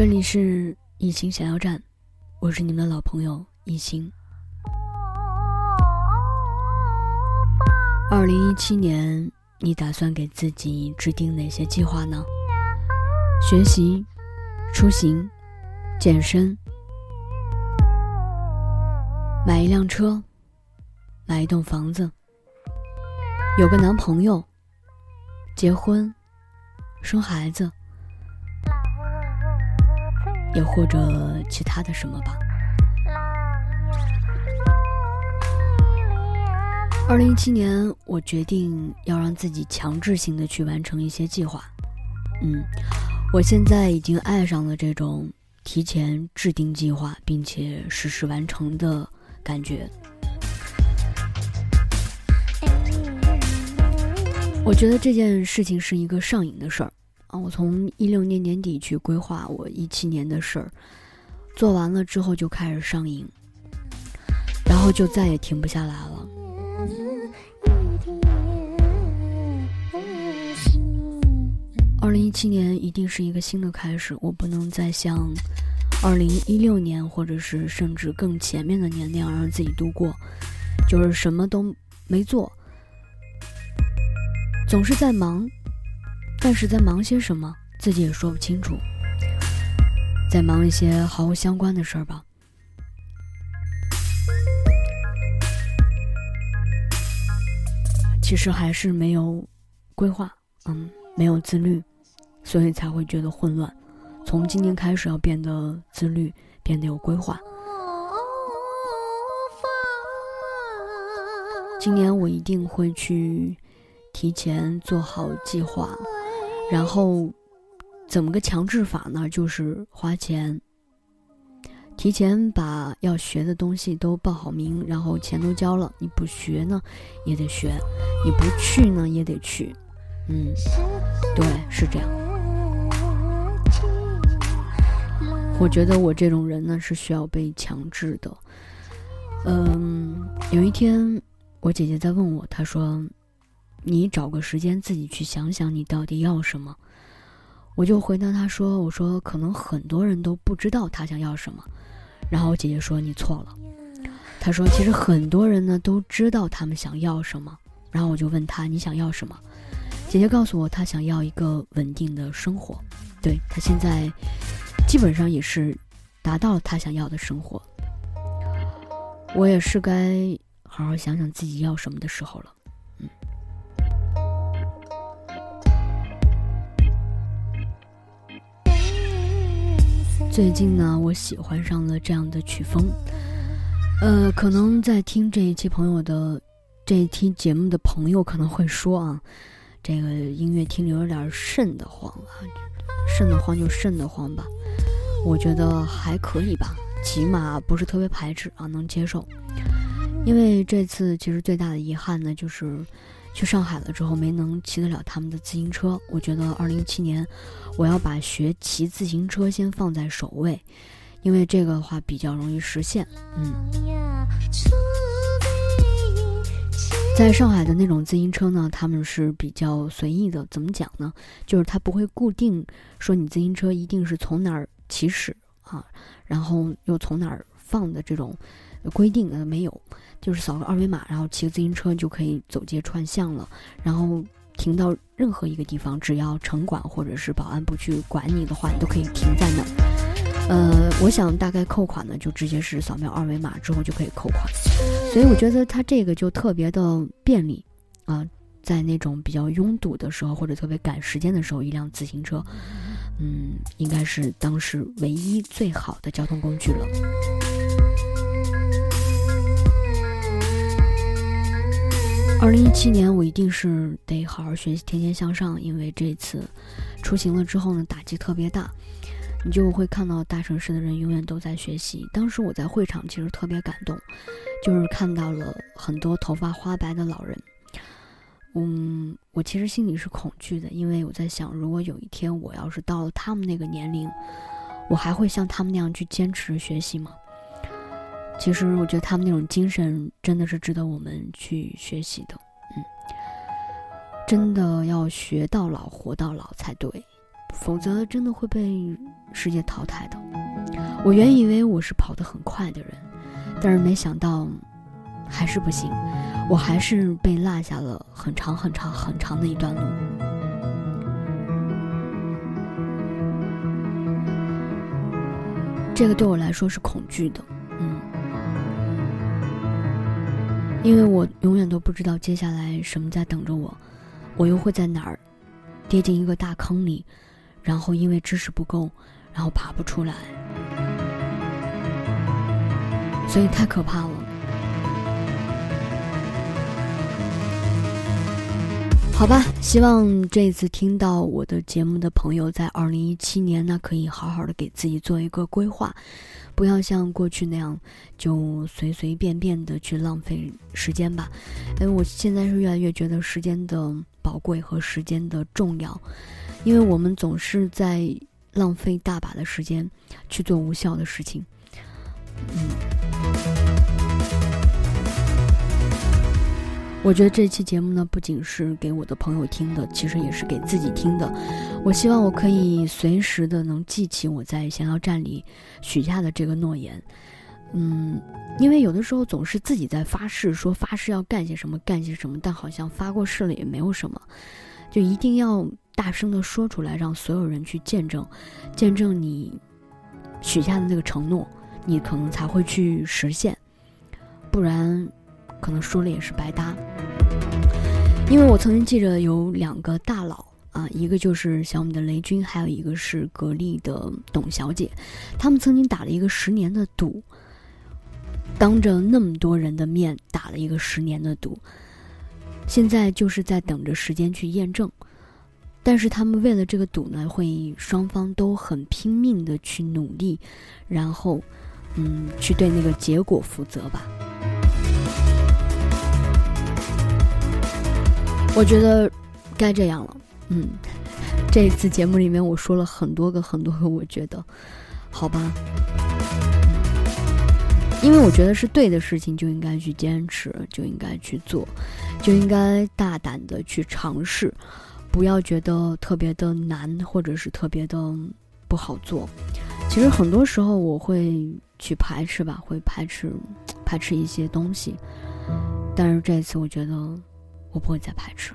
这里是一心小要站，我是你们的老朋友疫情。二零一七年，你打算给自己制定哪些计划呢？学习、出行、健身、买一辆车、买一栋房子、有个男朋友、结婚、生孩子。也或者其他的什么吧。二零一七年，我决定要让自己强制性的去完成一些计划。嗯，我现在已经爱上了这种提前制定计划并且实施完成的感觉。我觉得这件事情是一个上瘾的事儿。啊，我从一六年年底去规划我一七年的事儿，做完了之后就开始上瘾，然后就再也停不下来了。二零一七年一定是一个新的开始，我不能再像二零一六年或者是甚至更前面的年那样让自己度过，就是什么都没做，总是在忙。但是在忙些什么，自己也说不清楚。在忙一些毫无相关的事儿吧。其实还是没有规划，嗯，没有自律，所以才会觉得混乱。从今年开始要变得自律，变得有规划。今年我一定会去提前做好计划。然后，怎么个强制法呢？就是花钱，提前把要学的东西都报好名，然后钱都交了。你不学呢，也得学；你不去呢，也得去。嗯，对，是这样。我觉得我这种人呢，是需要被强制的。嗯，有一天，我姐姐在问我，她说。你找个时间自己去想想，你到底要什么？我就回答他说：“我说可能很多人都不知道他想要什么。”然后我姐姐说：“你错了。”她说：“其实很多人呢都知道他们想要什么。”然后我就问他：“你想要什么？”姐姐告诉我，她想要一个稳定的生活。对她现在基本上也是达到了她想要的生活。我也是该好好想想自己要什么的时候了。最近呢，我喜欢上了这样的曲风。呃，可能在听这一期朋友的这一期节目的朋友可能会说啊，这个音乐听着有点瘆得慌啊，瘆得慌就瘆得慌吧。我觉得还可以吧，起码不是特别排斥啊，能接受。因为这次其实最大的遗憾呢，就是。去上海了之后没能骑得了他们的自行车，我觉得二零一七年我要把学骑自行车先放在首位，因为这个的话比较容易实现。嗯，在上海的那种自行车呢，他们是比较随意的，怎么讲呢？就是他不会固定说你自行车一定是从哪儿起始啊，然后又从哪儿放的这种规定呃没有。就是扫个二维码，然后骑个自行车就可以走街串巷了。然后停到任何一个地方，只要城管或者是保安不去管你的话，你都可以停在那儿。呃，我想大概扣款呢，就直接是扫描二维码之后就可以扣款。所以我觉得它这个就特别的便利啊，在那种比较拥堵的时候或者特别赶时间的时候，一辆自行车，嗯，应该是当时唯一最好的交通工具了。二零一七年，我一定是得好好学习，天天向上。因为这次出行了之后呢，打击特别大。你就会看到大城市的人永远都在学习。当时我在会场，其实特别感动，就是看到了很多头发花白的老人。嗯，我其实心里是恐惧的，因为我在想，如果有一天我要是到了他们那个年龄，我还会像他们那样去坚持学习吗？其实我觉得他们那种精神真的是值得我们去学习的，嗯，真的要学到老活到老才对，否则真的会被世界淘汰的。我原以为我是跑得很快的人，但是没想到还是不行，我还是被落下了很长很长很长的一段路。这个对我来说是恐惧的，嗯，因为我永远都不知道接下来什么在等着我，我又会在哪儿跌进一个大坑里，然后因为知识不够，然后爬不出来，所以太可怕了。好吧，希望这一次听到我的节目的朋友，在二零一七年呢，可以好好的给自己做一个规划，不要像过去那样就随随便便的去浪费时间吧。因为我现在是越来越觉得时间的宝贵和时间的重要，因为我们总是在浪费大把的时间去做无效的事情。嗯。我觉得这期节目呢，不仅是给我的朋友听的，其实也是给自己听的。我希望我可以随时的能记起我在《想要站》里许下的这个诺言。嗯，因为有的时候总是自己在发誓，说发誓要干些什么，干些什么，但好像发过誓了也没有什么，就一定要大声的说出来，让所有人去见证，见证你许下的那个承诺，你可能才会去实现，可能说了也是白搭，因为我曾经记着有两个大佬啊，一个就是小米的雷军，还有一个是格力的董小姐，他们曾经打了一个十年的赌，当着那么多人的面打了一个十年的赌，现在就是在等着时间去验证，但是他们为了这个赌呢，会双方都很拼命的去努力，然后嗯，去对那个结果负责吧。我觉得该这样了，嗯，这一次节目里面我说了很多个很多个，我觉得，好吧，因为我觉得是对的事情就应该去坚持，就应该去做，就应该大胆的去尝试，不要觉得特别的难或者是特别的不好做。其实很多时候我会去排斥吧，会排斥排斥一些东西，但是这次我觉得。我不会再排斥。